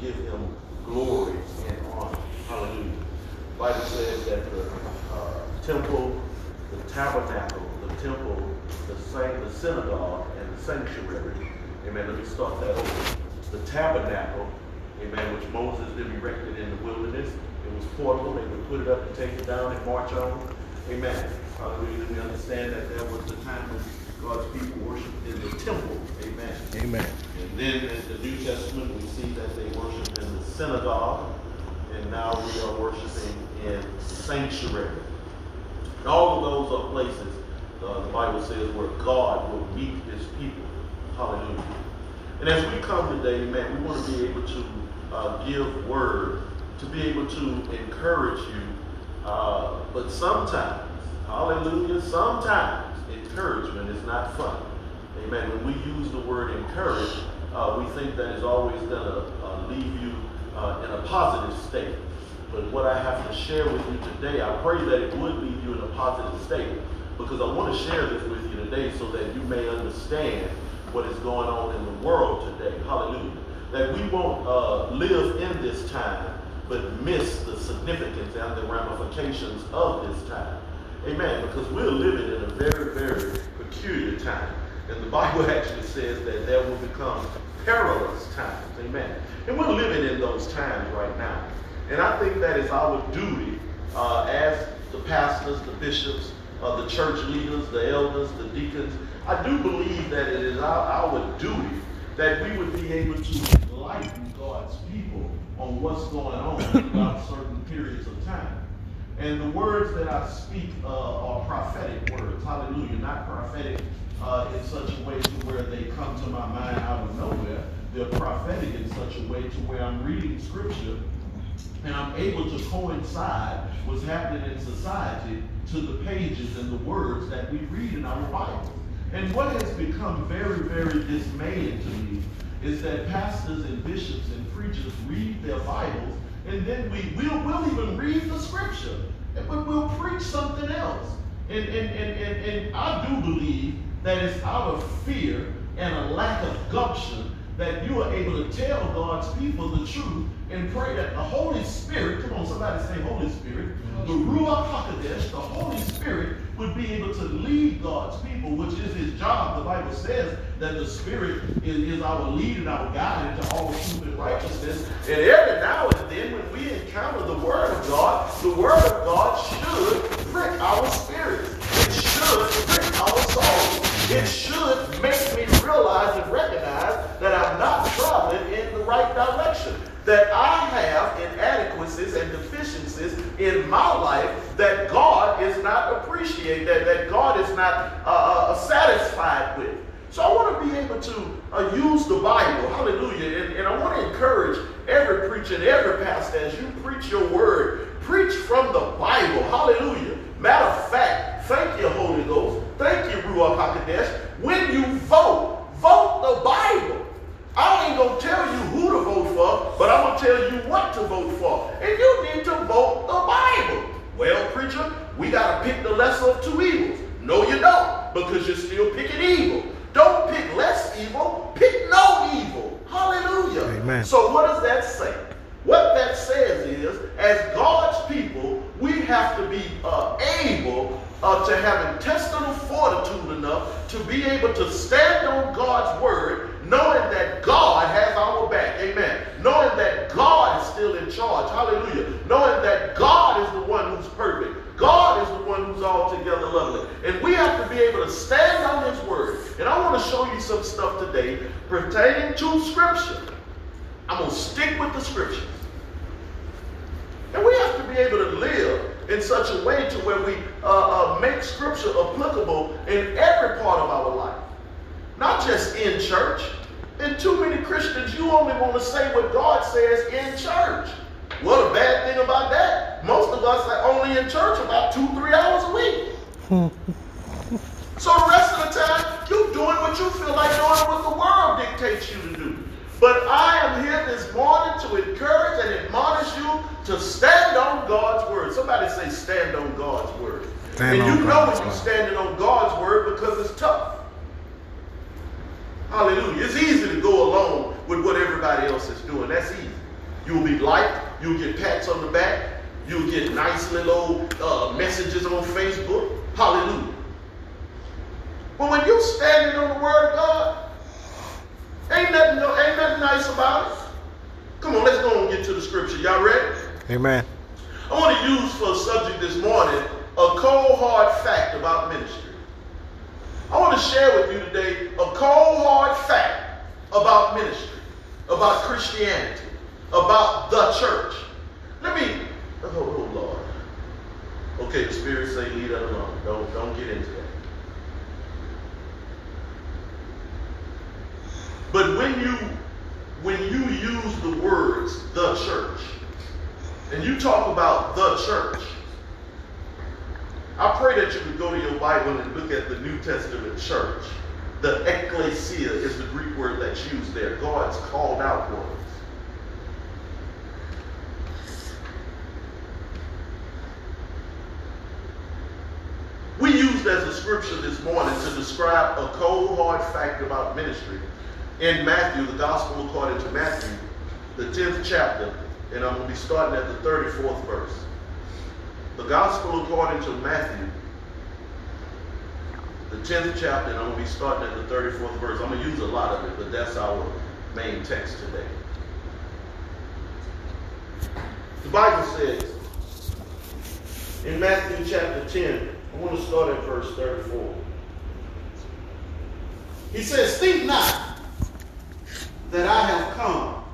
give him glory and honor. Hallelujah. The Bible says that the uh, temple, the tabernacle, the temple, the, the synagogue, and the sanctuary. Amen. Let me start that over. The tabernacle, amen, which Moses did erected in the wilderness. It was portable. They would put it up and take it down and march on. Amen. Hallelujah. Let me understand that there was the time when God's people worshiped in the temple. Amen. Amen. And then in the New Testament, we see that they worshiped in the synagogue, and now we are worshiping in sanctuary. And all of those are places, uh, the Bible says, where God will meet his people. Hallelujah. And as we come today, man, we want to be able to uh, give word, to be able to encourage you. Uh, but sometimes, hallelujah, sometimes encouragement is not fun. Amen. When we use the word encourage, uh, we think that is always going to uh, leave you uh, in a positive state. But what I have to share with you today, I pray that it would leave you in a positive state because I want to share this with you today so that you may understand what is going on in the world today. Hallelujah. That we won't uh, live in this time but miss the significance and the ramifications of this time. Amen. Because we're living in a very, very peculiar time. And the Bible actually says that there will become perilous times. Amen. And we're living in those times right now. And I think that is our duty uh, as the pastors, the bishops, uh, the church leaders, the elders, the deacons. I do believe that it is our, our duty that we would be able to enlighten God's people on what's going on throughout certain periods of time. And the words that I speak uh, are prophetic words. Hallelujah. Not prophetic uh, in such a way to where they come to my mind out of nowhere. They're prophetic in such a way to where I'm reading scripture and I'm able to coincide what's happening in society to the pages and the words that we read in our Bible. And what has become very, very dismaying to me is that pastors and bishops and preachers read their Bibles and then we will we'll even read the scripture, but we'll preach something else. And, and, and, and, and I do believe that it's out of fear and a lack of gumption that you are able to tell God's people the truth and pray that the Holy Spirit, come on, somebody say Holy Spirit, the Ruach HaKodesh, the Holy Spirit, would be able to lead God's people, which is his job. The Bible says that the Spirit is, is our lead and our guide into all truth and righteousness. And every now and then, when we encounter the Word of God, the Word of God should prick our spirit. It should prick our soul. It should make me realize and recognize that I'm not traveling in the right direction that I have inadequacies and deficiencies in my life that God is not appreciated, that, that God is not uh, uh, satisfied with. So I want to be able to uh, use the Bible, hallelujah, and, and I want to encourage every preacher and every pastor as you preach your word, preach from the Bible, hallelujah. Matter of fact, thank you, Holy Ghost, thank you, Ruach HaKodesh. When you vote, vote the Bible. I ain't going to tell you who to vote for, but I'm going to tell you what to vote for. And you need to vote the Bible. Well, preacher, we got to pick the lesser of two evils. No, you don't, because you're still picking evil. Don't pick less evil, pick no evil. Hallelujah. Amen. So, what does that say? What that says is, as God's people, we have to be uh, able uh, to have intestinal fortitude enough to be able to stand on God's word knowing that God has our back. Amen. Knowing that God is still in charge. Hallelujah. Knowing that God is the one who's perfect. God is the one who's altogether lovely. And we have to be able to stand on his word. And I want to show you some stuff today scripture. I'm going to stick with the scriptures. And we have to be able to live in such a way to where we uh, uh, make scripture applicable in every part of our life. Not just in church. And too many Christians, you only want to say what God says in church. What a bad thing about that. Most of us are only in church about two, three hours a week. so the rest of the time, you're doing what you feel like doing, what the world dictates you to do. But I am here this morning to encourage and admonish you to stand on God's word. Somebody say, stand on God's word. Stand and you know when you're standing on God's word because it's tough. Hallelujah. It's easy to go along with what everybody else is doing. That's easy. You'll be liked, you'll get pats on the back, you'll get nice little uh, messages on Facebook. Hallelujah. But when you're standing on the word of God, ain't nothing, no, ain't nothing nice about it. Come on, let's go and get to the scripture. Y'all ready? Amen. I want to use for a subject this morning a cold hard fact about ministry. I want to share with you today a cold hard fact about ministry, about Christianity, about the church. Let me, oh, oh Lord. Okay, the Spirit say leave that alone. Don't, don't get into that. But when you when you use the words the church, and you talk about the church, I pray that you would go to your Bible and look at the New Testament church. The ecclesia is the Greek word that's used there. God's called out ones. We used as a scripture this morning to describe a cold, hard fact about ministry in Matthew, the Gospel according to Matthew, the 10th chapter, and I'm going to be starting at the 34th verse. The Gospel according to Matthew, the 10th chapter, and I'm going to be starting at the 34th verse. I'm going to use a lot of it, but that's our main text today. The Bible says in Matthew chapter 10, I want to start at verse 34. He says, Think not that I have come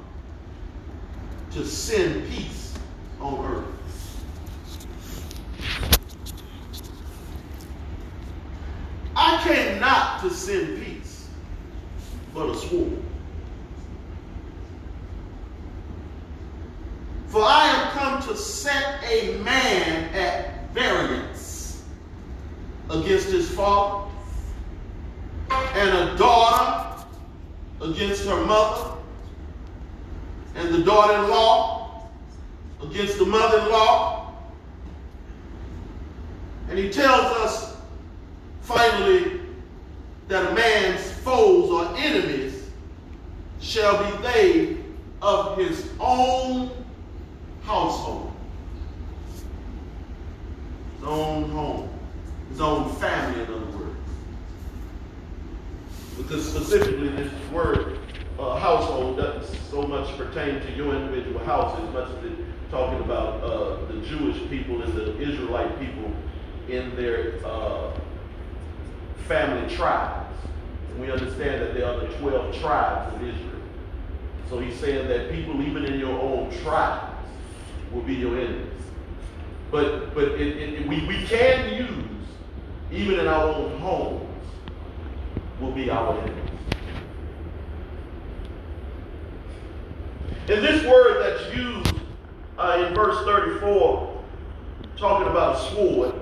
to send peace on earth. I came not to send peace, but a sword. For I am come to set a man at variance against his father, and a daughter against her mother, and the daughter-in-law against the mother-in-law. And he tells us finally that a man's foes or enemies shall be they of his own household, his own home, his own family, in other words. Because specifically, this word uh, household doesn't so much pertain to your individual house as much as talking about uh, the Jewish people and the Israelite people in their uh, family tribes. And we understand that there are the 12 tribes of Israel. So he's saying that people, even in your own tribes, will be your enemies. But but it, it, we, we can use, even in our own homes, will be our enemies. And this word that's used uh, in verse 34, talking about a sword,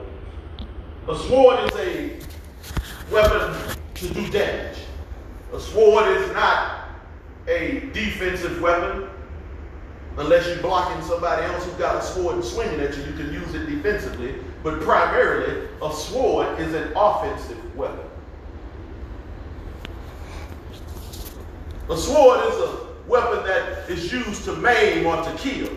a sword is a weapon to do damage. A sword is not a defensive weapon. Unless you're blocking somebody else who's got a sword and swinging at you, you can use it defensively. But primarily, a sword is an offensive weapon. A sword is a weapon that is used to maim or to kill.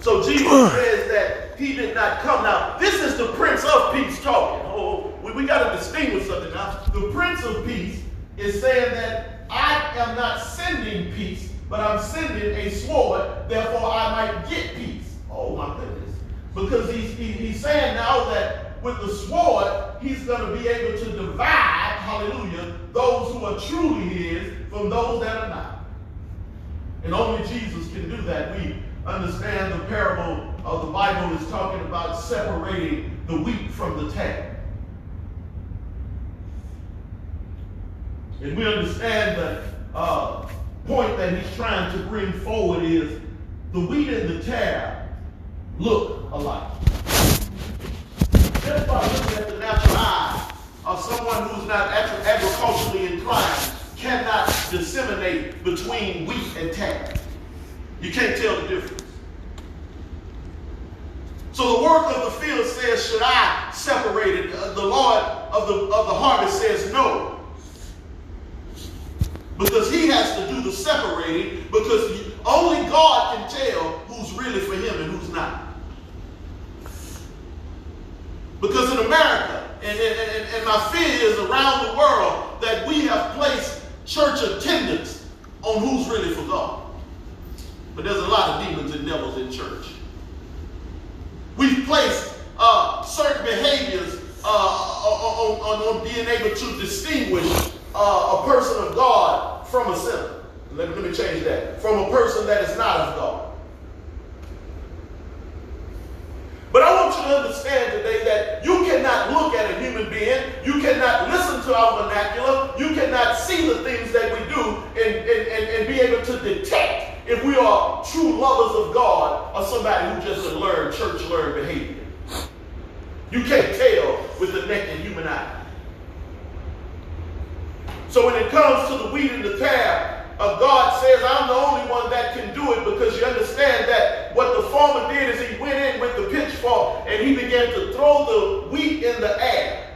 So Jesus says that he did not come. Now, this is the Prince of Peace talking. Oh, oh we, we got to distinguish something now. The Prince of Peace is saying that I am not sending peace, but I'm sending a sword, therefore I might get peace. Oh my goodness. Because he's, he, he's saying now that with the sword, he's going to be able to divide, hallelujah, those who are truly his from those that are not. And only Jesus can do that. We understand the parable of the Bible is talking about separating the wheat from the tare. And we understand the uh, point that he's trying to bring forward is the wheat and the tare look alike. Just by looking at the of someone who's not agriculturally inclined cannot disseminate between wheat and tare. You can't tell the difference. So the work of the field says, should I separate it? Uh, the Lord of the, of the harvest says, no. Because he has to do the separating because only God can tell who's really for him and who's not. Because in America, and, and, and my fear is around the world, that we have placed church attendance on who's really for God. But there's a lot of demons and devils in church. We've placed uh, certain behaviors uh, on, on, on, being able to distinguish uh, a person of God from a sinner. Let me, let me change that. From a person that is not of God. But I want you to understand today that you cannot look at a human being, you cannot listen to our vernacular, you cannot see the things that we do and, and, and, and be able to detect if we are true lovers of God or somebody who just learned church learned behavior. You can't tell with the naked human eye. So when it comes to the wheat and the tare, uh, God says, I'm the only one that can do it because you understand that what the farmer did is he went in with the pitchfork and he began to throw the wheat in the air.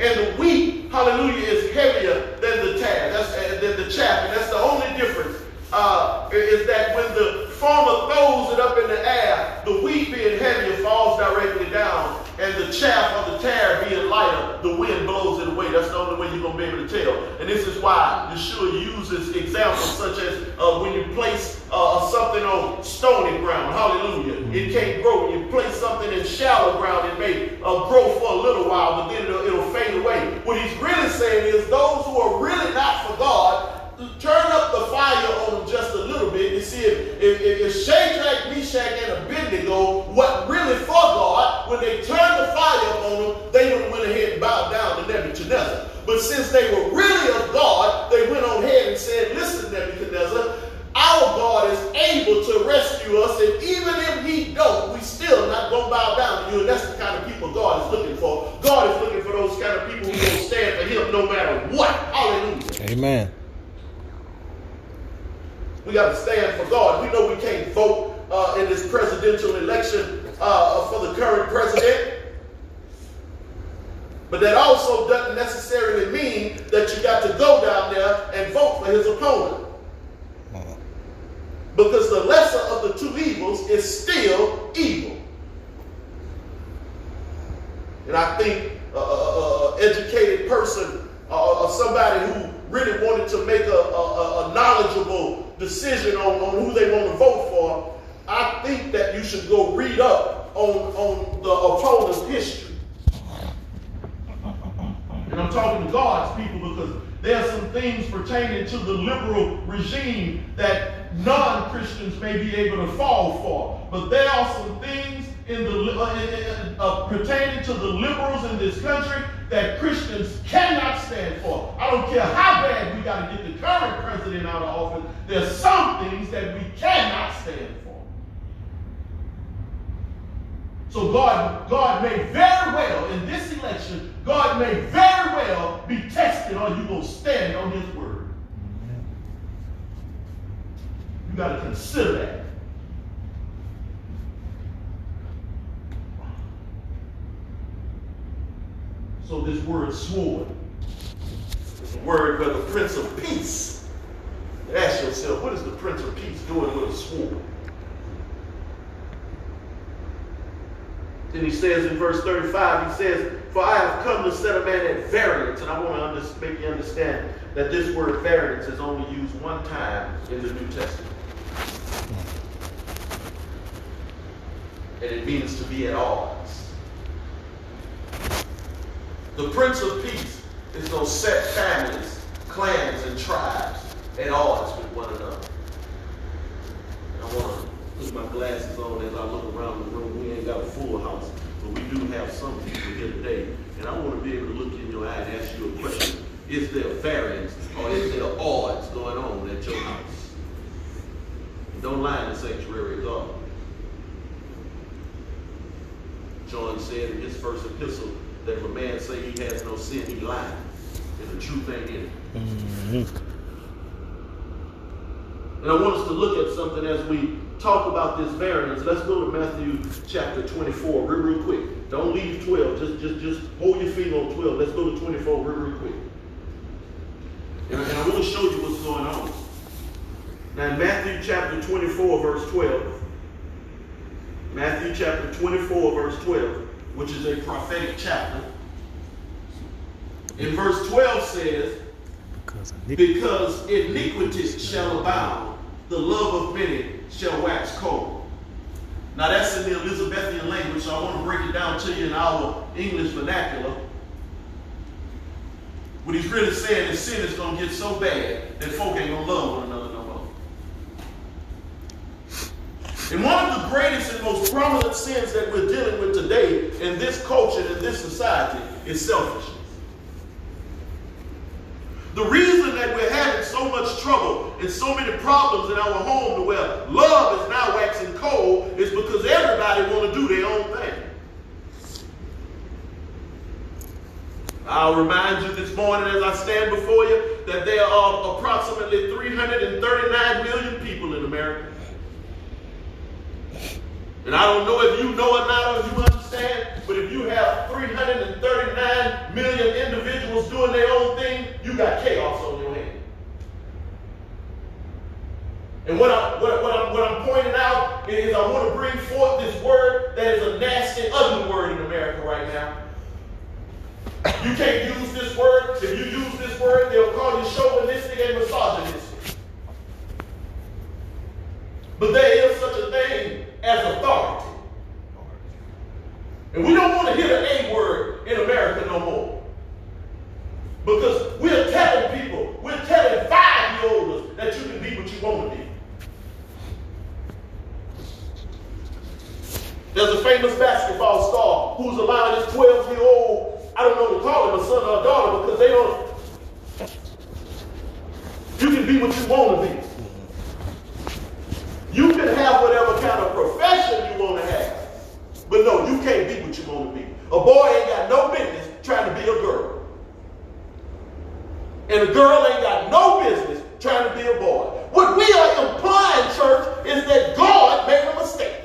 And the wheat, hallelujah, is heavier than the tare, that's, uh, than the chaff. And that's the only difference uh, is that when the farmer throws it up in the air, the wheat being heavier falls directly down, and the chaff or the tare being lighter, the wind blows it away. That's the only way you're going to be able to tell. And this is why Yeshua uses examples such as uh, when you place uh, something on stony ground, hallelujah, it can't grow. When you place something in shallow ground, it may uh, grow for a little while, but then it'll, it'll fade away. What he's really saying is those who are really not for God, turn up the fire on them just a little bit to see if, if, if Shadrach, Meshach, and Abednego, what really for God, when they turned the fire on them, they would have went ahead and bowed down to Nebuchadnezzar. But since they were really of God, they went on ahead and said, listen, Nebuchadnezzar, our God is able to rescue us, and even if he don't, we still not going to bow down to you. And that's the kind of people God is looking for. God is looking for those kind of people who will stand for him no matter what. Hallelujah. Amen. We got to stand for God. We know we can't vote uh, in this presidential election uh, for the current president. But that also doesn't necessarily mean that you got to go down there and vote for his opponent. Because the lesser of the two evils is still evil. And I think an educated person uh, or somebody who really wanted to make a, a, a knowledgeable decision on, on who they want to vote for, I think that you should go read up on, on the opponent's history. And I'm talking to God's people because there are some things pertaining to the liberal regime that non-Christians may be able to fall for. But there are some things in the uh, uh, pertaining to the liberals in this country that Christians cannot stand for. I don't care how bad we got to get the current president out of office. There's some things that we cannot stand for. So God, God may very well, in this election, God may very well be tested Are you going to stand on his word. You got to consider that. So this word sword is a word where the Prince of Peace. Ask yourself, what is the Prince of Peace doing with a sword? Then he says in verse 35, he says, For I have come to set a man at variance. And I want to make you understand that this word variance is only used one time in the New Testament. And it means to be at odds. The Prince of Peace is those set families, clans, and tribes at odds with one another. And I want to put my glasses on as I look around the room. We ain't got a full house, but we do have some people here today. And I want to be able to look in your eye and ask you a question. Is there variance or is there odds going on at your house? And don't lie in the sanctuary of God. John said in his first epistle, that if a man say he has no sin, he lying. And the truth ain't in it. Mm-hmm. And I want us to look at something as we talk about this variance. Let's go to Matthew chapter 24 real, real quick. Don't leave 12. Just, just, just hold your feet on 12. Let's go to 24 real, real quick. And, and I want to show you what's going on. Now, in Matthew chapter 24, verse 12, Matthew chapter 24, verse 12, which is a prophetic chapter, in verse 12 says, Because iniquity shall abound, the love of many shall wax cold. Now that's in the Elizabethan language, so I want to break it down to you in our English vernacular. What he's really saying is sin is going to get so bad that folk ain't going to love one another no more. And one of the greatest and most prominent sins that we're dealing with today in this culture, in this society, is selfishness. The reason that we're having so much trouble and so many problems in our home to where love is now waxing cold is because everybody want to do their own thing. I'll remind you this morning as I stand before you that there are approximately 339 million people in America. And I don't know if you know it or not or you understand, but if you have 339 million individuals doing their own thing, you got chaos on your hands. And what, I, what, what, I'm, what I'm pointing out is I want to bring forth this word that is a nasty, ugly word in America right now. You can't use this word. If you use this word, they'll call you chauvinistic and misogynistic. But there is such a thing as authority. And we don't want to hear the A word in America no more. Because we're telling people, we're telling five-year-olds that you can be what you want to be. There's a famous basketball star who's allowing his 12-year-old I don't know to call him a son or a daughter because they don't. You can be what you want to be. You can have whatever kind of profession you want to have. But no, you can't be what you want to be. A boy ain't got no business trying to be a girl. And a girl ain't got no business trying to be a boy. What we are implying, church, is that God made a mistake.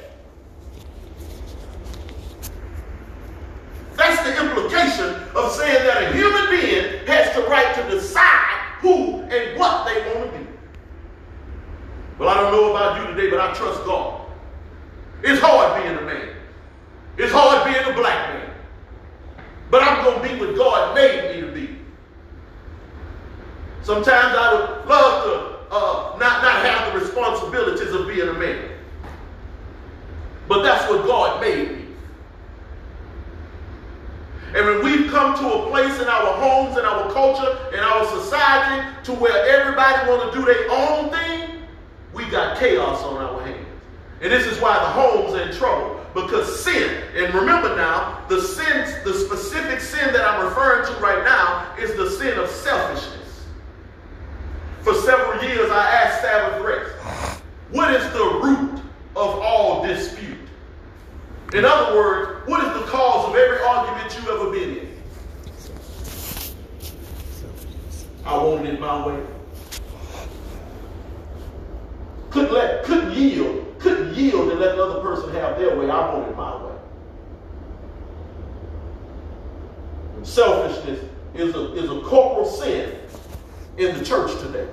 That's the implication of saying that a human being has the right to decide who and what they want to be. Well, I don't know about you today, but I trust God. It's hard being a man. It's hard being a black man. But I'm going to be what God made me to be. Sometimes I would love to uh, not, not have the responsibilities of being a man. But that's what God made me. And when we've come to a place in our homes, in our culture, in our society, to where everybody want to do their own thing, we got chaos on our hands. And this is why the home's in trouble. Because sin, and remember now, the sin, the specific sin that I'm referring to right now is the sin of selfishness. For several years, I asked Sabbath rest, what is the root of all dispute? In other words, what is the cause of every argument you've ever been in? I wanted it my way. Couldn't let, couldn't yield, couldn't yield and let another person have their way. I wanted my way. Selfishness is a, is a corporal sin in the church today.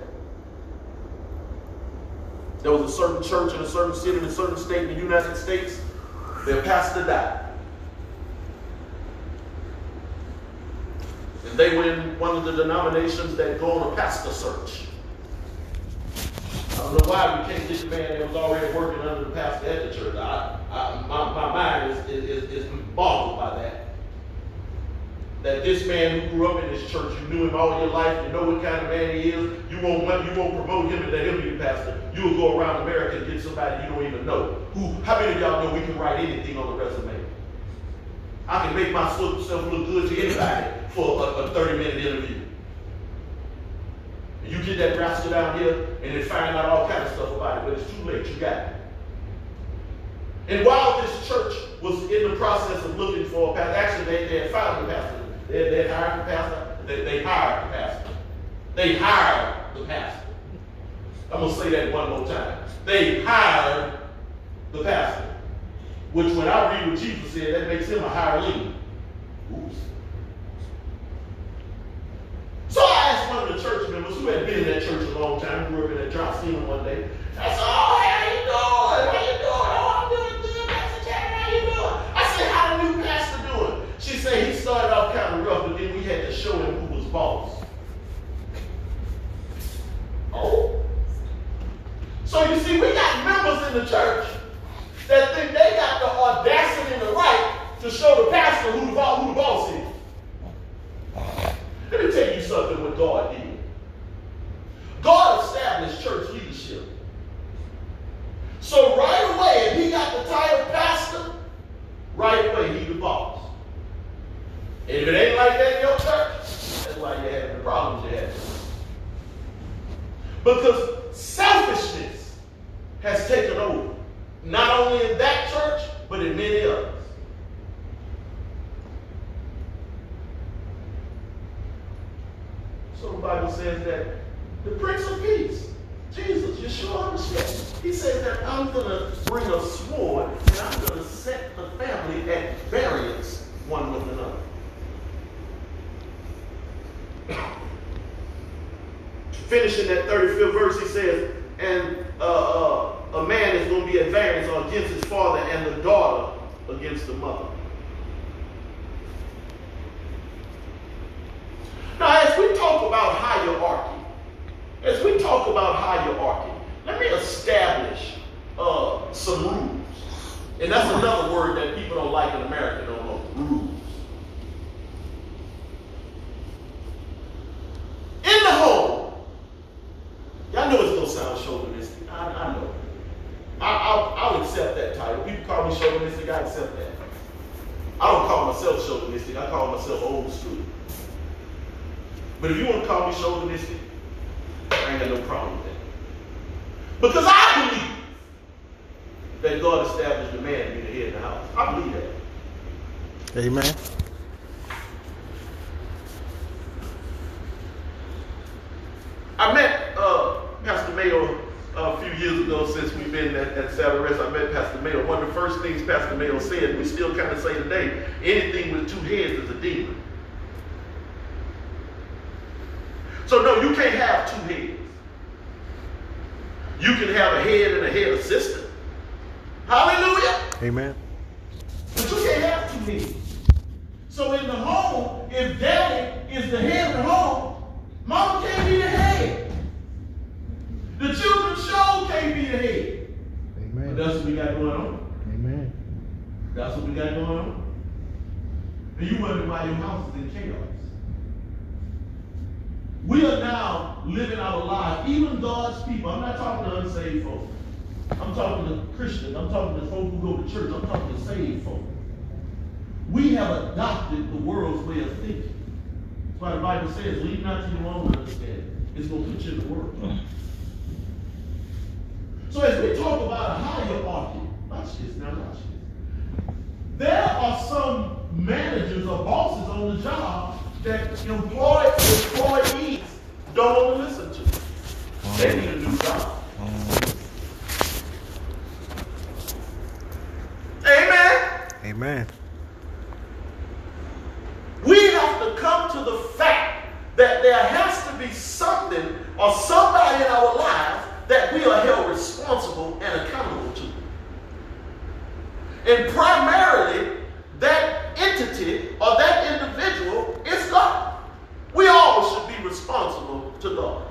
There was a certain church in a certain city in a certain state in the United States their pastor died. And they were in one of the denominations that go on a pastor search. I don't know why we can't get the man that was already working under the pastor at the church. I, I, my, my mind is, is, is boggled by that. That this man who grew up in this church, you knew him all your life, you know what kind of man he is, you won't, you won't promote him and let him be the pastor. You will go around America and get somebody you don't even know. Who? How many of y'all know we can write anything on the resume? I can make myself look good to anybody for a, a 30 minute interview. And you get that rascal down here and they find out all kind of stuff about it, but it's too late. You got it. And while this church was in the process of looking for a pastor, actually they, they had found the pastor. They, they hired the pastor. They, they hired the pastor. They hired the pastor. I'm going to say that one more time. They hired the pastor. Which when I read what Jesus said, that makes him a hireling. Oops. So I one of the church members who had been in that church a long time, grew up in that church. I seen him one day. I said, "Oh, how you doing? How you doing? Oh, I'm doing good, Pastor Jack. How you doing?" I said, "How the new pastor doing?" She said he started off kind of rough, but then we had to show him who was boss. Oh. So you see, we got members in the church that think they got the audacity and the right to show the pastor who the, who the boss is. Let me tell you something what God did. God established church leadership. So right away, if he got the title pastor, right away he the boss. And if it ain't like that in your church, that's why you're having the problems you're having. Because selfishness has taken over, not only in that church, but in many others. So the Bible says that the Prince of Peace, Jesus, Yeshua HaMashiach, he says that I'm going to bring a sword and I'm going to set the family at variance one with another. Finishing that 35th verse, he says, and uh, uh, a man is going to be at variance against his father and the daughter against the mother. Now, as we talk about hierarchy, as we talk about hierarchy, let me establish uh, some rules. And that's another word that people don't like in America no more. Rules. In the home, y'all know it's gonna sound chauvinistic. I, I know. I, I'll, I'll accept that title. People call me chauvinistic. I accept that. I don't call myself chauvinistic. I call myself old school. But if you want to call me chauvinistic, I ain't got no problem with that. Because I believe that God established the man to be the head of the house. I believe that. Amen. I met uh, Pastor Mayo a few years ago since we've been at, at Sabbath Rest. I met Pastor Mayo. One of the first things Pastor Mayo said, we still kind of say today, anything with two heads is a demon. So no, you can't have two heads. You can have a head and a head assistant. Hallelujah. Amen. But you can't have two heads. So in the home, if daddy is the head of the home, mama can't be the head. The children show can't be the head. Amen. But that's what we got going on. Amen. That's what we got going on. And you wonder why your house is in chaos. We are now living our lives, even God's people. I'm not talking to unsaved folk. I'm talking to Christians. I'm talking to folk who go to church. I'm talking to saved folk. We have adopted the world's way of thinking. That's why the Bible says, leave not to your own understanding. It's going to put you in the world. So as we talk about a hierarchy, watch this now, watch this. There are some managers or bosses on the job that employ employees don't want to listen to. They need a new job. Amen. Amen. We have to come to the fact that there has to be something or somebody in our lives that we are held responsible and accountable to. And primarily, that entity or that individual is God. We all should be responsible to God.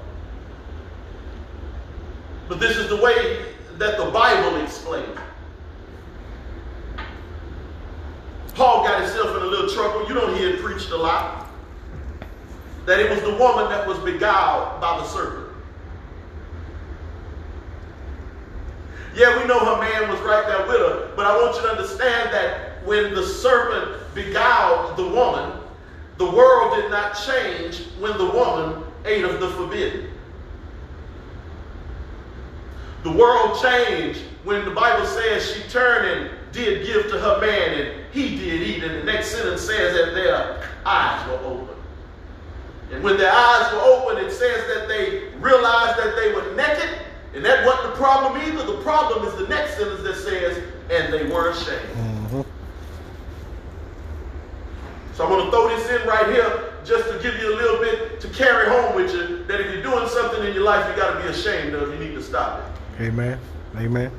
This is the way that the Bible explains. Paul got himself in a little trouble. You don't hear it preached a lot. That it was the woman that was beguiled by the serpent. Yeah, we know her man was right there with her, but I want you to understand that when the serpent beguiled the woman, the world did not change when the woman ate of the forbidden. The world changed when the Bible says she turned and did give to her man and he did eat. And the next sentence says that their eyes were open. And when their eyes were open, it says that they realized that they were naked. And that wasn't the problem either. The problem is the next sentence that says, and they were ashamed. Mhm. So I'm going to throw this in right here just to give you a little bit to carry home with you that if you're doing something in your life you got to be ashamed of, you need to stop it. Amen. Amen.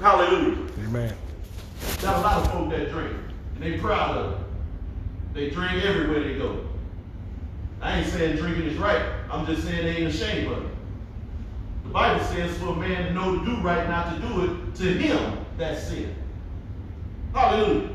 Hallelujah. Amen. There's a lot of folk that drink, and they proud of it. They drink everywhere they go. I ain't saying drinking is right. I'm just saying they ain't ashamed of it. The Bible says for a man to know to do right, not to do it, to him that's sin. Hallelujah.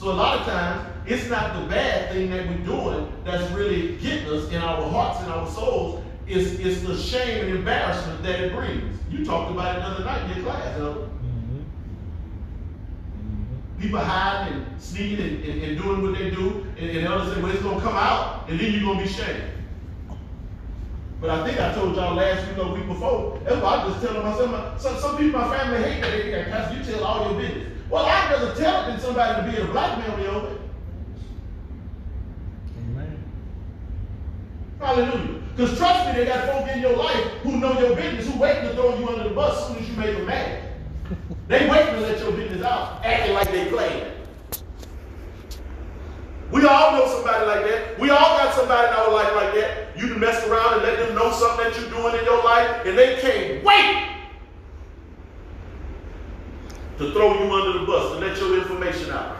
So a lot of times, it's not the bad thing that we're doing that's really getting us in our hearts and our souls. It's, it's the shame and embarrassment that it brings. You talked about it the other night in your class, huh? Mm-hmm. Mm-hmm. People hiding and sneaking and, and, and, doing what they do, and, and others say, well, it's going to come out, and then you're going to be shamed. But I think I told y'all last week or week before, that's why I just telling myself, some, some people in my family hate that. They, Pastor, you tell all your business. Well, I'd rather tell it than somebody to be a blackmail me over it. Amen. Hallelujah. Because trust me, they got folk in your life who know your business, who waiting to throw you under the bus as soon as you make them mad. They waiting to let your business out, acting like they playing. We all know somebody like that. We all got somebody in our life like that. You mess around and let them know something that you're doing in your life, and they can't wait to throw you under the bus, to let your information out.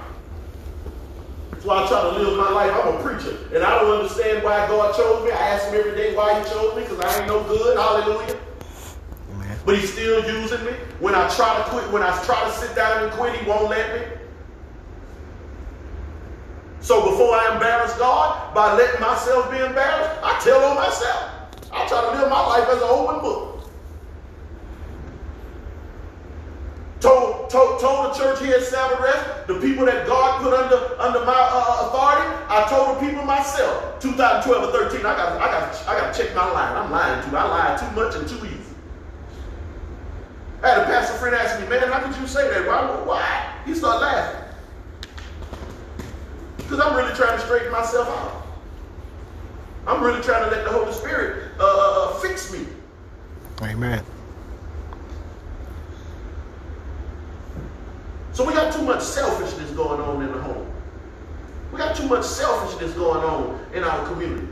That's why I try to live my life. I'm a preacher, and I don't understand why God chose me. I ask him every day why he chose me, because I ain't no good. Hallelujah. But he's still using me. When I try to quit, when I try to sit down and quit, he won't let me. So before I embarrass God by letting myself be embarrassed, I tell on myself. I try to live my life as an open book. Told, told, told the church here at Sabbath the people that God put under, under my uh, uh authority, I told the people myself, 2012 or 13, I got, I got, I got to check my line. I'm lying too. I lied too much and too easy. I had a pastor friend ask me, man, how could you say that? Why? Why? He started laughing. Because I'm really trying to straighten myself out. I'm really trying to let the Holy Spirit uh, uh, uh fix me. Amen. So we got too much selfishness going on in the home. We got too much selfishness going on in our communities.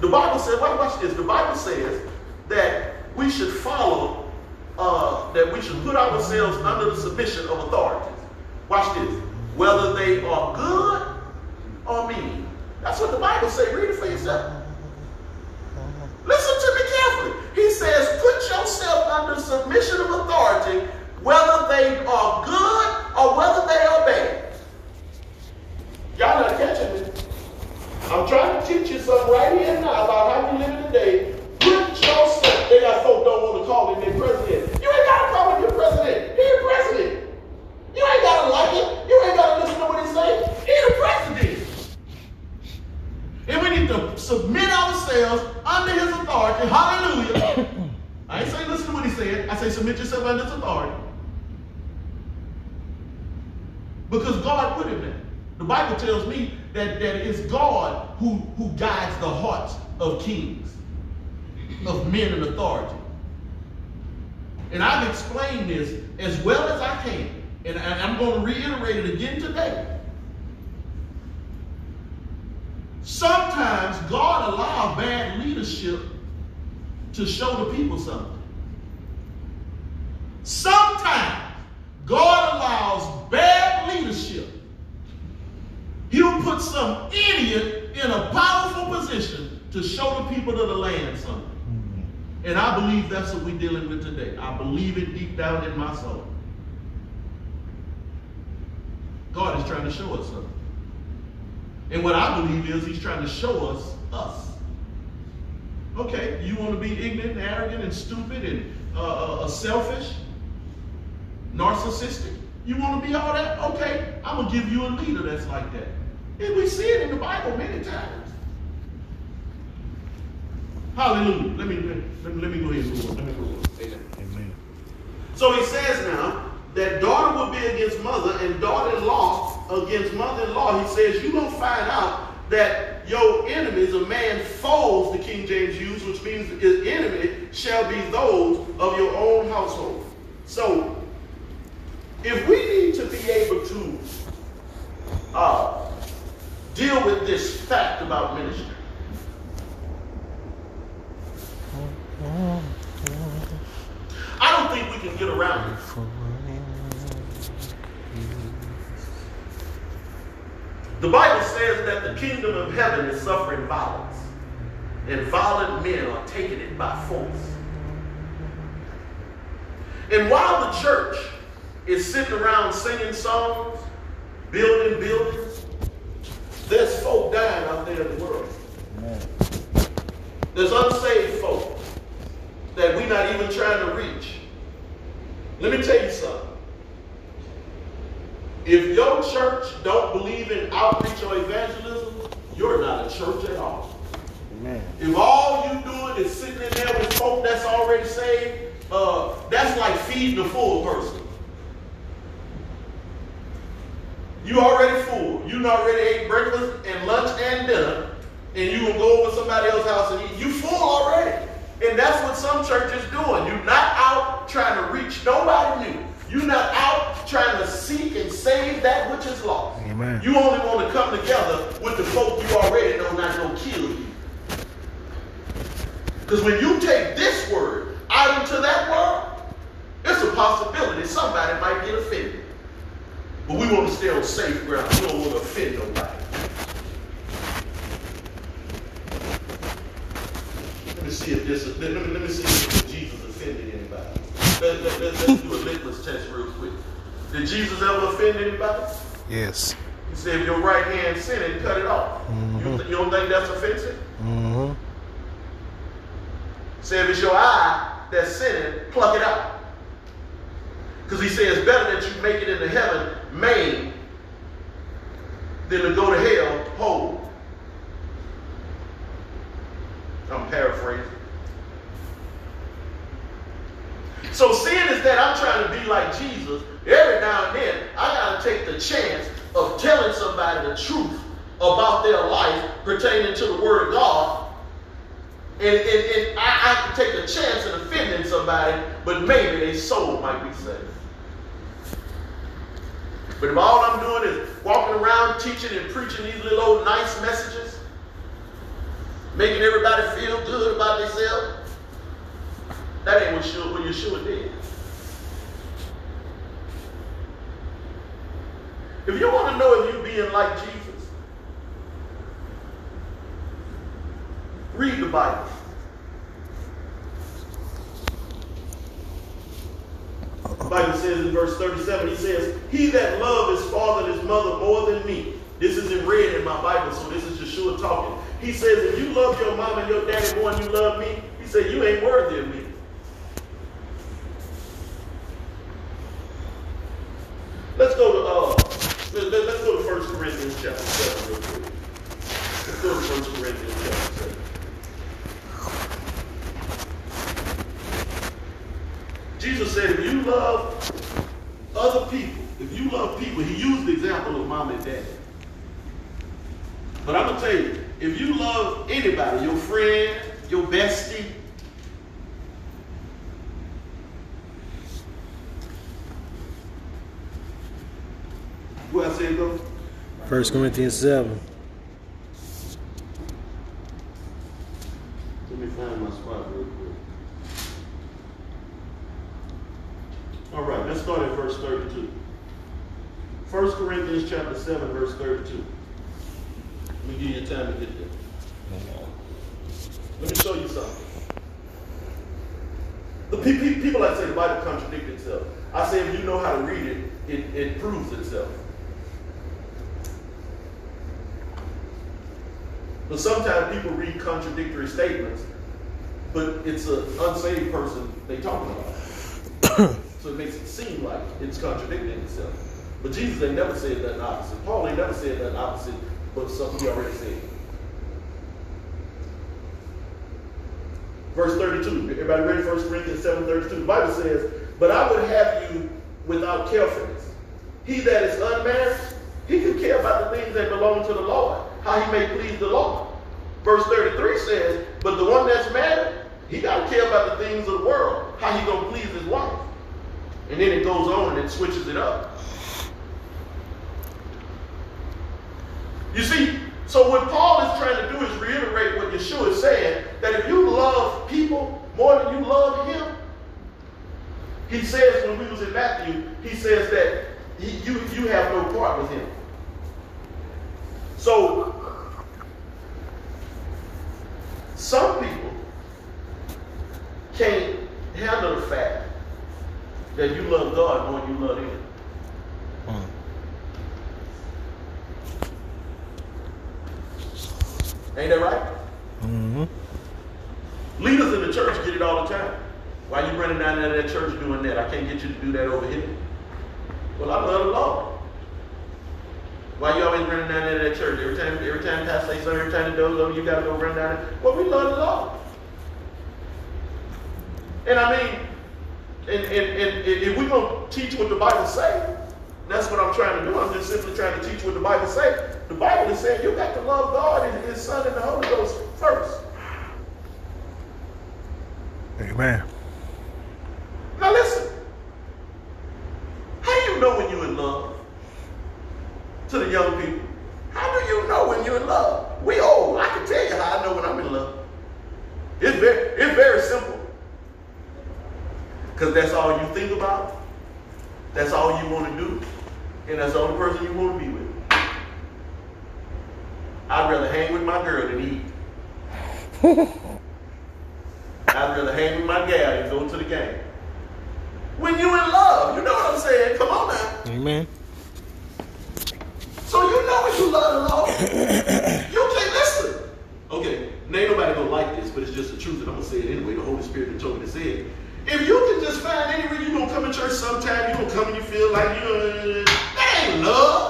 The Bible says, watch this. The Bible says that we should follow, uh, that we should put ourselves under the submission of authorities. Watch this. Whether they are good or mean. That's what the Bible says. Read it for yourself. Listen to me carefully. He says, put yourself under submission of authority whether they are good or whether they are bad. Y'all not catching me. I'm trying to teach you something right here and now about how we live today. Put yourself, they got folk don't want to call him their president. You ain't got to call him your president. He the president. You ain't got to like it. You ain't got to listen to what he say. He the president. And we need to submit ourselves under his authority. Hallelujah. I ain't saying listen to what he said. I say submit yourself under his authority. Because God put him there. The Bible tells me that, that it's God who, who guides the hearts of kings, of men in authority. And I've explained this as well as I can. And I'm going to reiterate it again today. Sometimes God allows bad leadership to show the people something. Sometimes God allows bad leadership. He'll put some idiot in a powerful position to show the people of the land something. Mm-hmm. And I believe that's what we're dealing with today. I believe it deep down in my soul. God is trying to show us something. And what I believe is he's trying to show us us. Okay, you want to be ignorant, and arrogant, and stupid, and uh, uh, uh selfish? narcissistic. You want to be all that? Okay, I'm going to give you a leader that's like that. And we see it in the Bible many times. Hallelujah. Let me, let me, let me go ahead and go on. Let me go on. Amen. Amen. So he says now that daughter will be against mother and daughter-in-law against mother-in-law. He says you're going to find out that your enemies, a man foes, the King James use, which means his enemy shall be those of your own household. So if we need to be able to deal with this fact about ministry, I don't think we can get around it. The Bible says that the kingdom of heaven is suffering violence, and violent men are taking it by force. And while the church is sitting around singing songs, building buildings, there's folk dying out there in the world. There's unsaved folk that we're not even trying to reach. Let me tell you something. If your church don't believe in outreach or evangelism, you're not a church at all. Amen. If all you doing is sitting in there with folk that's already saved, uh, that's like feeding a full person. You already full. You already ate breakfast and lunch and dinner, and you will go over somebody else's house and eat. You full already. And that's what some churches doing. You're not out trying to reach nobody new. You're not out trying to seek and save that which is lost. Amen. You only want to come together with the folk you already know not going to kill you. Because when you take this word out into that world, it's a possibility somebody might get offended. But we want to stay on safe ground. We don't want to offend nobody. Let me see if this is, let, me, let me see if Jesus offended anybody. Let, let, let, let's do a litmus test real quick. Did Jesus ever offend anybody? Yes. He said, if your right hand sinning, cut it off. You, Mhm. th- you don't think that's offensive? Mm-hmm. Say if it's your eye that's sinning, pluck it out. Because he says it's better that you make it into heaven maimed than to go to hell whole. I'm paraphrasing. So sin is that I'm trying to be like Jesus. Every now and then, I got to take the chance of telling somebody the truth about their life pertaining to the Word of God and, and, and I, I can take a chance at offending somebody, but maybe their soul might be saved. But if all I'm doing is walking around teaching and preaching these little old nice messages, making everybody feel good about themselves, that ain't what, Yeshua- what Yeshua did. If you want to know if you're being like Jesus, Read the Bible. Bible says in verse 37, he says, He that loved his father and his mother more than me. This isn't read in my Bible, so this is Yeshua talking. He says, If you love your mom and your daddy more than you love me, he said, You ain't worthy of me. Let's go to uh let, let, us go to 1 Corinthians chapter 7 real quick. Let's go to 1 Corinthians chapter 7. Jesus said, if you love other people, if you love people, he used the example of mom and dad. But I'm going to tell you, if you love anybody, your friend, your bestie, where I say go? First Corinthians 7. Let me find my spot real quick. All right, let's start at verse 32. 1 Corinthians chapter 7, verse 32. Let me give you time to get there. Let me show you something. The pe- pe- people like to say the Bible contradicts itself. I say if you know how to read it, it, it proves itself. But sometimes people read contradictory statements, but it's an unsaved person they talking about. so it makes it seem like it's contradicting itself. But Jesus ain't never said that opposite. Paul ain't never said that opposite, but something he already said. Verse 32. Everybody ready? 1 Corinthians 7 32. The Bible says, But I would have you without carefulness. He that is unmarried, he can care about the things that belong to the Lord, how he may please the Lord. Verse 33 says, But the one that's married, he got to care about the things of the world, how he going to please his wife. And then it goes on and it switches it up. You see, so what Paul is trying to do is reiterate what Yeshua is saying that if you love people more than you love him, he says when we was in Matthew, he says that he, you, you have no part with him. So some people can't handle the fact that you love God more than you love him. Mm. Ain't that right? Mm-hmm. Leaders in the church get it all the time. Why you running down there to that church doing that? I can't get you to do that over here. Well, I love the Lord. Why you always running down there to that church? Every time, every time pastor say something, every time the door's open, you gotta go run down there. Well, we love the Lord. And I mean, and, and, and if we're gonna teach what the Bible say, that's what I'm trying to do. I'm just simply trying to teach what the Bible say. The Bible is saying you got to love God and His Son and the Holy Ghost first. Amen. Now listen. How do you know when you're in love? To the young people. How do you know when you're in love? We old. I can tell you how I know when I'm in love. It's very, it's very simple. Because that's all you think about. That's all you want to do. And that's the only person you want to be with. I'd rather hang with my girl than eat. I'd rather hang with my gal than go to the game. When you in love, you know what I'm saying? Come on now. Amen. So you know when you love the Lord. you can't listen. Okay, ain't nobody gonna like this, but it's just the truth, and I'm gonna say it anyway. The Holy Spirit told me to say it. If you can just find any reason you gonna come to church sometime, you gonna come and you feel like you that ain't love.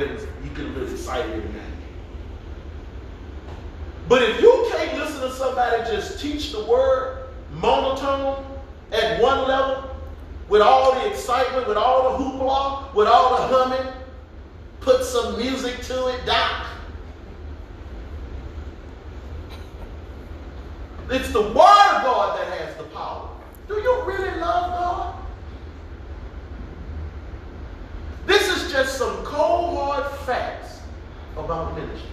Could have been excited in that. But if you can't listen to somebody just teach the word monotone at one level, with all the excitement, with all the hoopla, with all the humming, put some music to it, doc. It's the word of God that has the power. Do you really love God? This just some cold hard facts about ministry.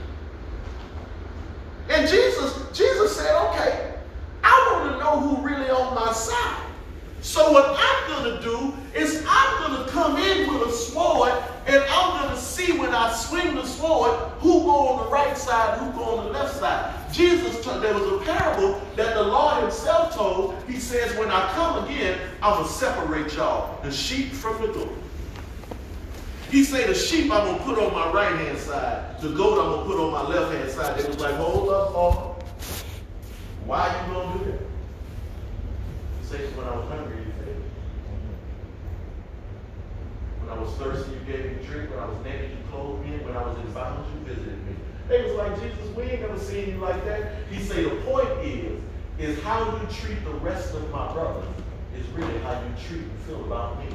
And Jesus, Jesus said, okay, I want to know who really on my side. So what I'm going to do is I'm going to come in with a sword And I'm going to see when I swing the sword who go on the right side, who go on the left side. Jesus, told, there was a parable that the Lord himself told. He says, when I come again, I'm going to separate y'all, the sheep from the goat. He said, the sheep I'm going to put on my right hand side. The goat I'm going to put on my left hand side. They was like, hold up, Lord. Why are you going to do that? He said, when I was hungry, you fed me. When I was thirsty, you gave me drink. When I was naked, you clothed me. When I was in bounds, you visited me. They was like, Jesus, we ain't never seen you like that. He said, the point is, is how you treat the rest of my brothers is really how you treat and feel about me.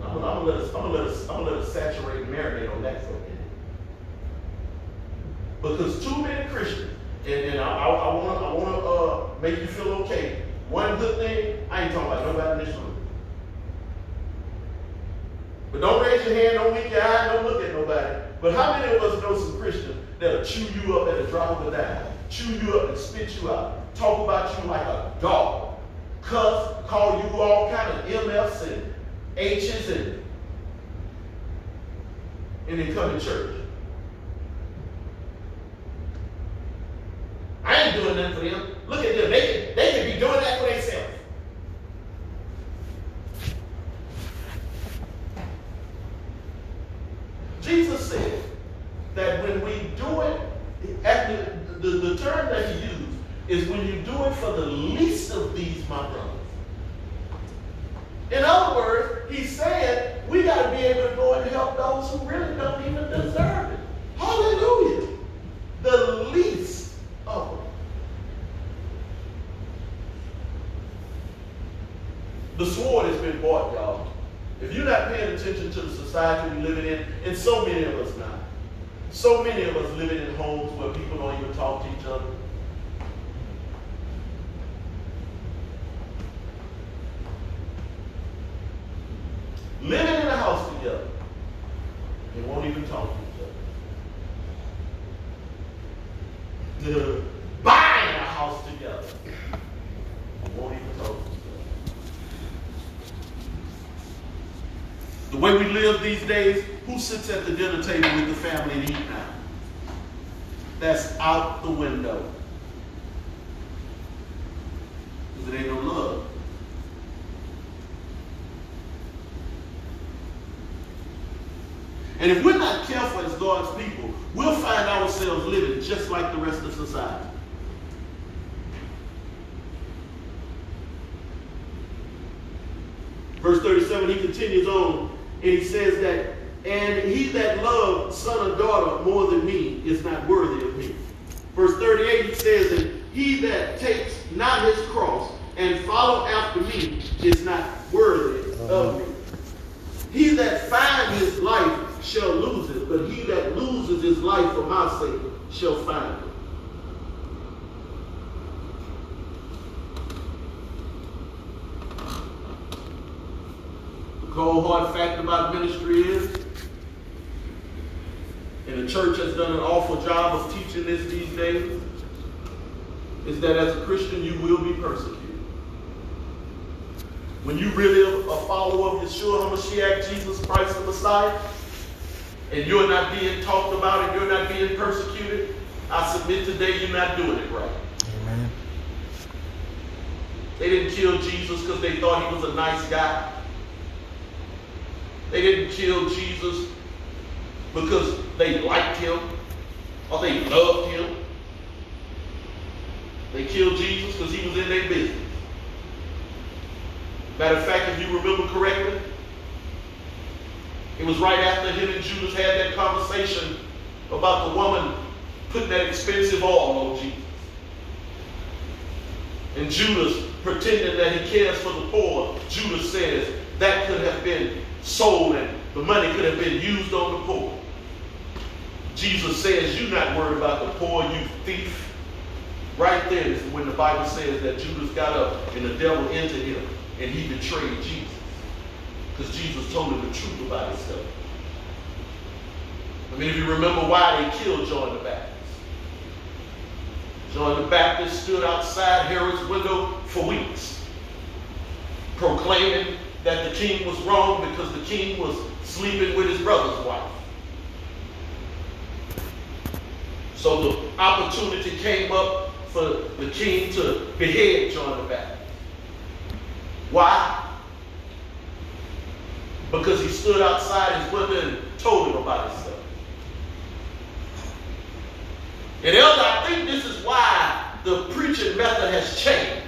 I'm gonna, I'm gonna let us, I'm gonna let us, I'm gonna let us saturate and marinate on that for a minute. Because too many Christians, and, and I, I, I wanna, I wanna uh, make you feel okay. One good thing, I ain't talking about nobody in this room. But don't raise your hand, don't wink your eye, don't look at nobody. But how many of us know some Christians that'll chew you up at the drop of a dime, chew you up and spit you out, talk about you like a dog, cuss, call you all kind of and H's and and then come to church. I ain't doing nothing for them. Look at them. They can, they can be doing that for themselves. Jesus said that when we do it, the, the, the term that he used is when you do it for the least of these, my brothers. In other words, he said we got to be able to go and help those who really don't even deserve it. Hallelujah. The least of them. The sword has been bought, y'all. If you're not paying attention to the society we're living in, and so many of us not, so many of us living in homes where people don't even talk to each other. Living in a house together, each other. The a house together, won't even. The way we live these days, who sits at the dinner table with the family and eat now? That's out the window. Because it ain't no love. And if we're not careful as God's people, we'll find ourselves living just like the rest of society. Verse 37, he continues on and he says that, and he that loved son or daughter more than me is not worthy of me. Verse 38, he says, and he that takes not his cross and follow after me is not worthy of me. He that finds his life shall lose it, but he that loses his life for my sake shall find it. The cold hard fact about ministry is, and the church has done an awful job of teaching this these days, is that as a Christian you will be persecuted. When you really a follower of Yeshua HaMashiach, Jesus Christ the Messiah, and you're not being talked about and you're not being persecuted, I submit today you're not doing it right. Amen. They didn't kill Jesus because they thought he was a nice guy. They didn't kill Jesus because they liked him or they loved him. They killed Jesus because he was in their business. Matter of fact, if you remember correctly, it was right after him and Judas had that conversation about the woman putting that expensive oil on Jesus. And Judas pretending that he cares for the poor, Judas says that could have been sold and the money could have been used on the poor. Jesus says, You're not worried about the poor, you thief. Right there is when the Bible says that Judas got up and the devil entered him and he betrayed Jesus. Because Jesus told him the truth about himself. I mean, if you remember why they killed John the Baptist. John the Baptist stood outside Herod's window for weeks, proclaiming that the king was wrong because the king was sleeping with his brother's wife. So the opportunity came up for the king to behead John the Baptist. Why? Because he stood outside his window and told him about himself. And elder, I think this is why the preaching method has changed.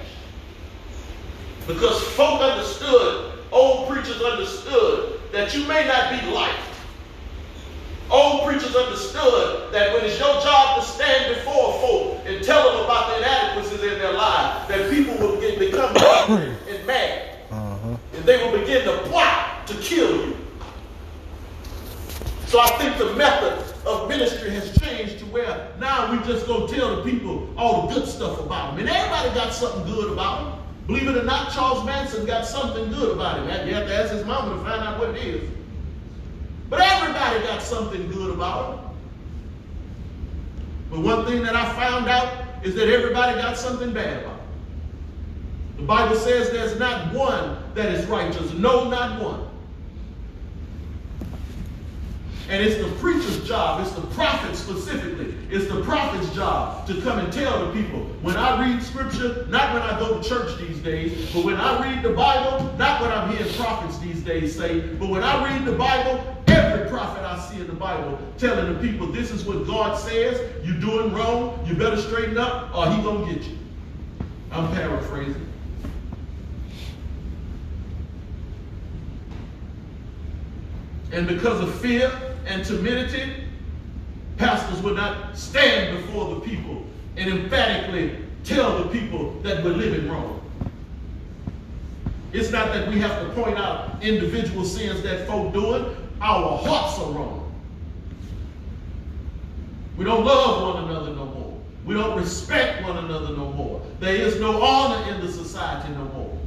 Because folk understood, old preachers understood, that you may not be liked. Old preachers understood that when it's your job to stand before a folk and tell them about the inadequacies in their lives, that people will get, become angry and mad. And they will begin to plot to kill you. So I think the method of ministry has changed to where now we just go tell the people all the good stuff about them. And everybody got something good about them. Believe it or not, Charles Manson got something good about him. You have to ask his mama to find out what it is. But everybody got something good about him. But one thing that I found out is that everybody got something bad about him. The Bible says there's not one that is righteous. No, not one. And it's the preacher's job, it's the prophet specifically, it's the prophet's job to come and tell the people. When I read scripture, not when I go to church these days, but when I read the Bible, not what I'm hearing prophets these days say, but when I read the Bible, every prophet I see in the Bible telling the people, this is what God says, you're doing wrong, you better straighten up, or he gonna get you. I'm paraphrasing. And because of fear and timidity, pastors would not stand before the people and emphatically tell the people that we're living wrong. It's not that we have to point out individual sins that folk doing. Our hearts are wrong. We don't love one another no more. We don't respect one another no more. There is no honor in the society no more.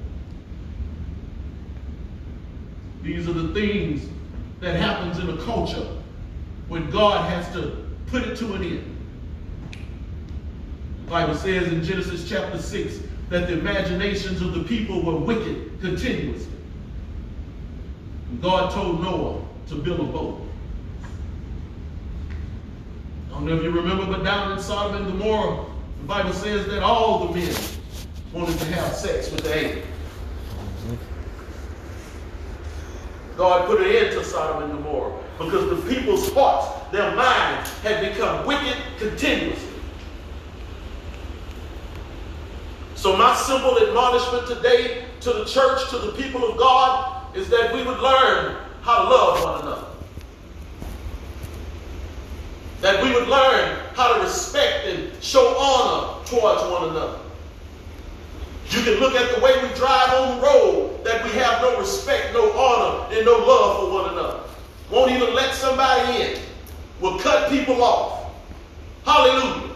These are the things that happens in a culture when God has to put it to an end. The Bible says in Genesis chapter 6 that the imaginations of the people were wicked continuously. And God told Noah to build a boat. I don't know if you remember, but down in Sodom and Gomorrah, the Bible says that all the men wanted to have sex with the angels. God put an end to Sodom and Gomorrah because the people's hearts, their minds, had become wicked continuously. So, my simple admonishment today to the church, to the people of God, is that we would learn how to love one another. That we would learn how to respect and show honor towards one another. You can look at the way we drive on the road that we have no respect, no honor, and no love for one another. Won't even let somebody in. Will cut people off. Hallelujah.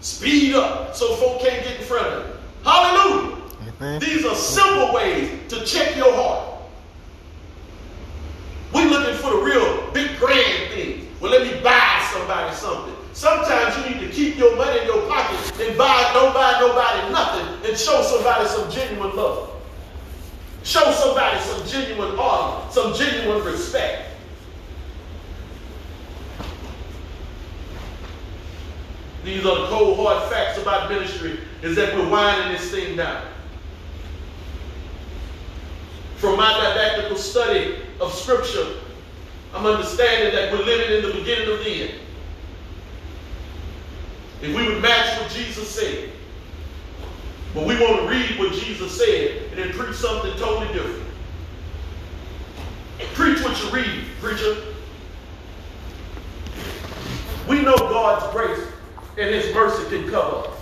Speed up so folk can't get in front of you. Hallelujah. Amen. These are simple ways to check your heart. We're looking for the real big grand things. Well, let me buy somebody something. Sometimes you need to keep your money in your pocket and buy, don't buy nobody nothing and show somebody some genuine love. Show somebody some genuine honor, some genuine respect. These are the cold hard facts about ministry is that we're winding this thing down. From my didactical study of scripture, I'm understanding that we're living in the beginning of the end. If we would match what Jesus said, but we want to read what Jesus said and then preach something totally different. Preach what you read, preacher. We know God's grace and His mercy can cover us.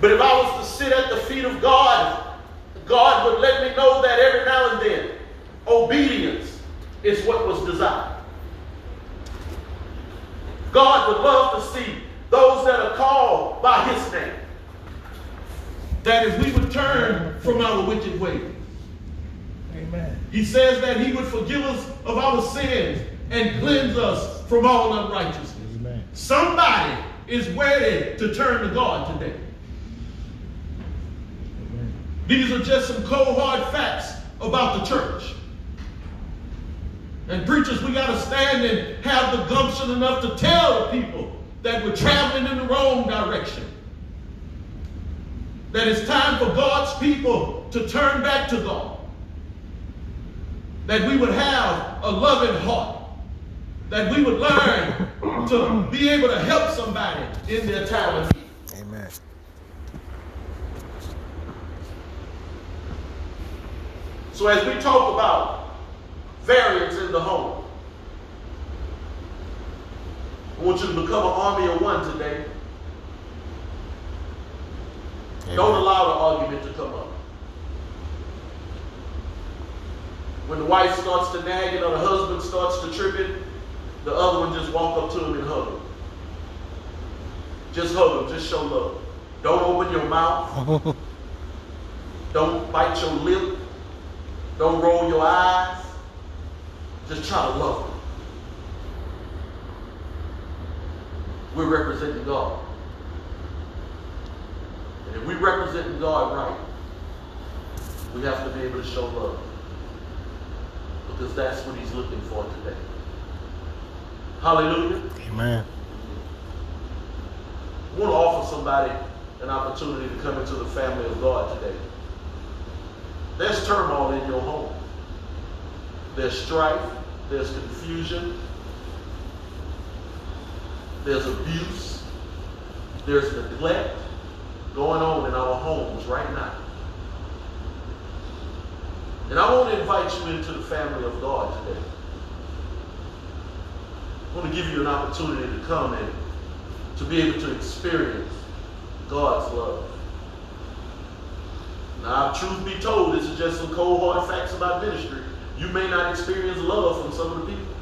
But if I was to sit at the feet of God, God would let me know that every now and then, obedience is what was desired. God would love to see those that are called by his name. That if we would turn from our wicked ways. Amen. He says that he would forgive us of our sins and cleanse us from all unrighteousness. Amen. Somebody is ready to turn to God today. Amen. These are just some cold hard facts about the church. And preachers, we got to stand and have the gumption enough to tell the people that we're traveling in the wrong direction. That it's time for God's people to turn back to God. That we would have a loving heart. That we would learn to be able to help somebody in their time of need. Amen. So as we talk about variance in the home, I want you to become an army of one today. Amen. Don't allow the argument to come up. When the wife starts to nagging or the husband starts to tripping, the other one just walk up to him and hug him. Just hug him, just show love. Don't open your mouth. Don't bite your lip. Don't roll your eyes. Just try to love them. We're representing God. And if we're representing God right, we have to be able to show love. Because that's what he's looking for today. Hallelujah. Amen. I want to offer somebody an opportunity to come into the family of God today. There's turmoil in your home. There's strife. There's confusion. There's abuse. There's neglect going on in our homes right now. And I want to invite you into the family of God today. I want to give you an opportunity to come and to be able to experience God's love. Now, truth be told, this is just some cold hard facts about ministry. You may not experience love from some of the people.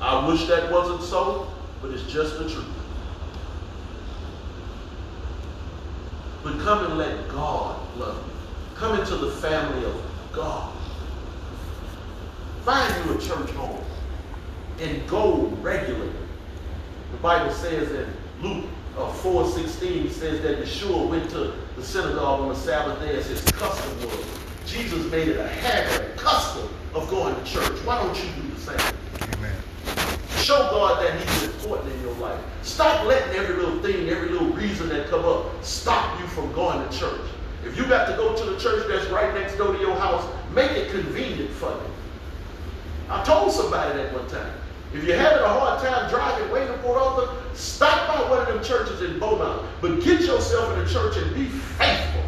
I wish that wasn't so, but it's just the truth. But come and let God love you. Come into the family of God. Find you a church home and go regularly. The Bible says in Luke uh, 4 16 says that Yeshua went to the synagogue on the Sabbath day as his custom was. Jesus made it a habit, a custom of going to church. Why don't you do the same? Amen. Show God that He's important in your life. Stop letting every little thing, every little reason that come up stop you from going to church. If you got to go to the church that's right next door to your house, make it convenient for you. I told somebody that one time. If you're having a hard time driving, waiting for other, stop by one of them churches in Beaumont. But get yourself in a church and be faithful.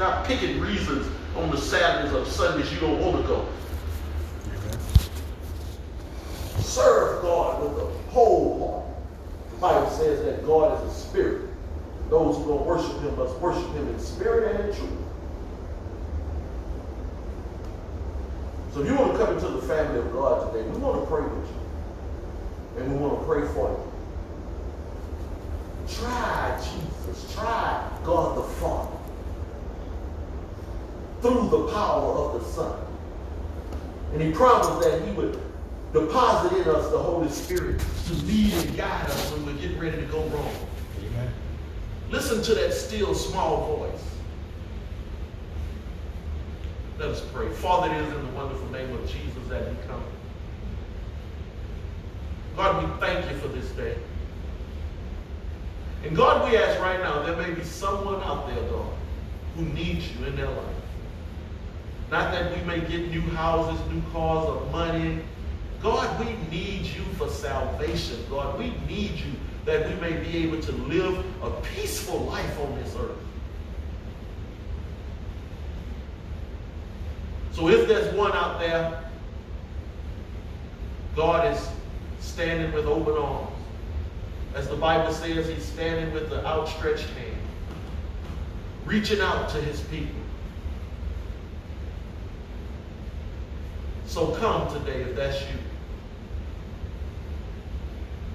Stop picking reasons on the Saturdays or Sundays you don't want to go. Serve God with a whole heart. The Bible says that God is a spirit. Those who don't worship him must worship him in spirit and in truth. So if you want to come into the family of God today, we want to pray with you. And we want to pray for you. Try Jesus. Try God the Father. Through the power of the Son. And he promised that he would deposit in us the Holy Spirit to lead and guide us when we're getting ready to go wrong. Amen. Listen to that still small voice. Let us pray. Father, it is in the wonderful name of Jesus that we come. God, we thank you for this day. And God, we ask right now, there may be someone out there, God, who needs you in their life. Not that we may get new houses, new cars, or money. God, we need you for salvation. God, we need you that we may be able to live a peaceful life on this earth. So if there's one out there, God is standing with open arms. As the Bible says, he's standing with the outstretched hand, reaching out to his people. So come today if that's you.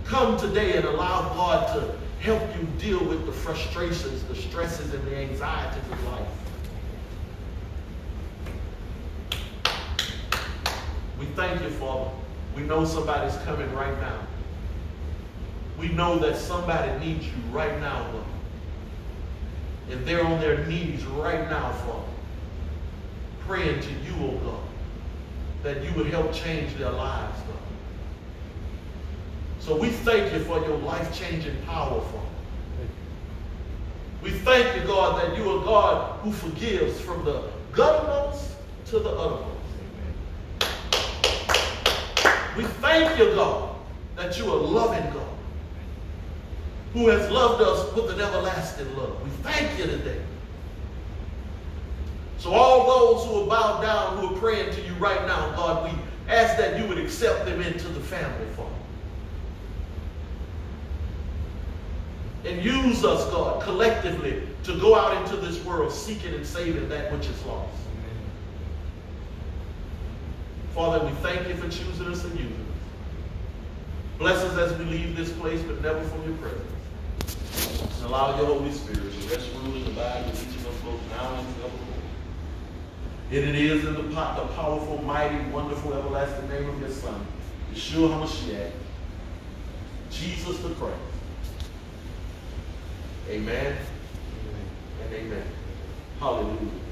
Come today and allow God to help you deal with the frustrations, the stresses, and the anxieties of life. We thank you, Father. We know somebody's coming right now. We know that somebody needs you right now, God. And they're on their knees right now, Father, praying to you, oh God, that you would help change their lives, God. So we thank you for your life-changing power, Father. We thank you, God, that you are God who forgives from the guttermost to the uttermost. We thank you, God, that you are loving God, who has loved us with an everlasting love. We thank you today. So all those who are bowed down, who are praying to you right now, God, we ask that you would accept them into the family, Father. And use us, God, collectively to go out into this world seeking and saving that which is lost. Father, we thank you for choosing us and using us. Bless us as we leave this place, but never from your presence. And allow your Holy Spirit to rest, rule, and abide with each of us both now and forevermore. And it is in the, the powerful, mighty, wonderful, everlasting name of your Son, Yeshua HaMashiach, Jesus the Christ. Amen, Amen and amen. Hallelujah.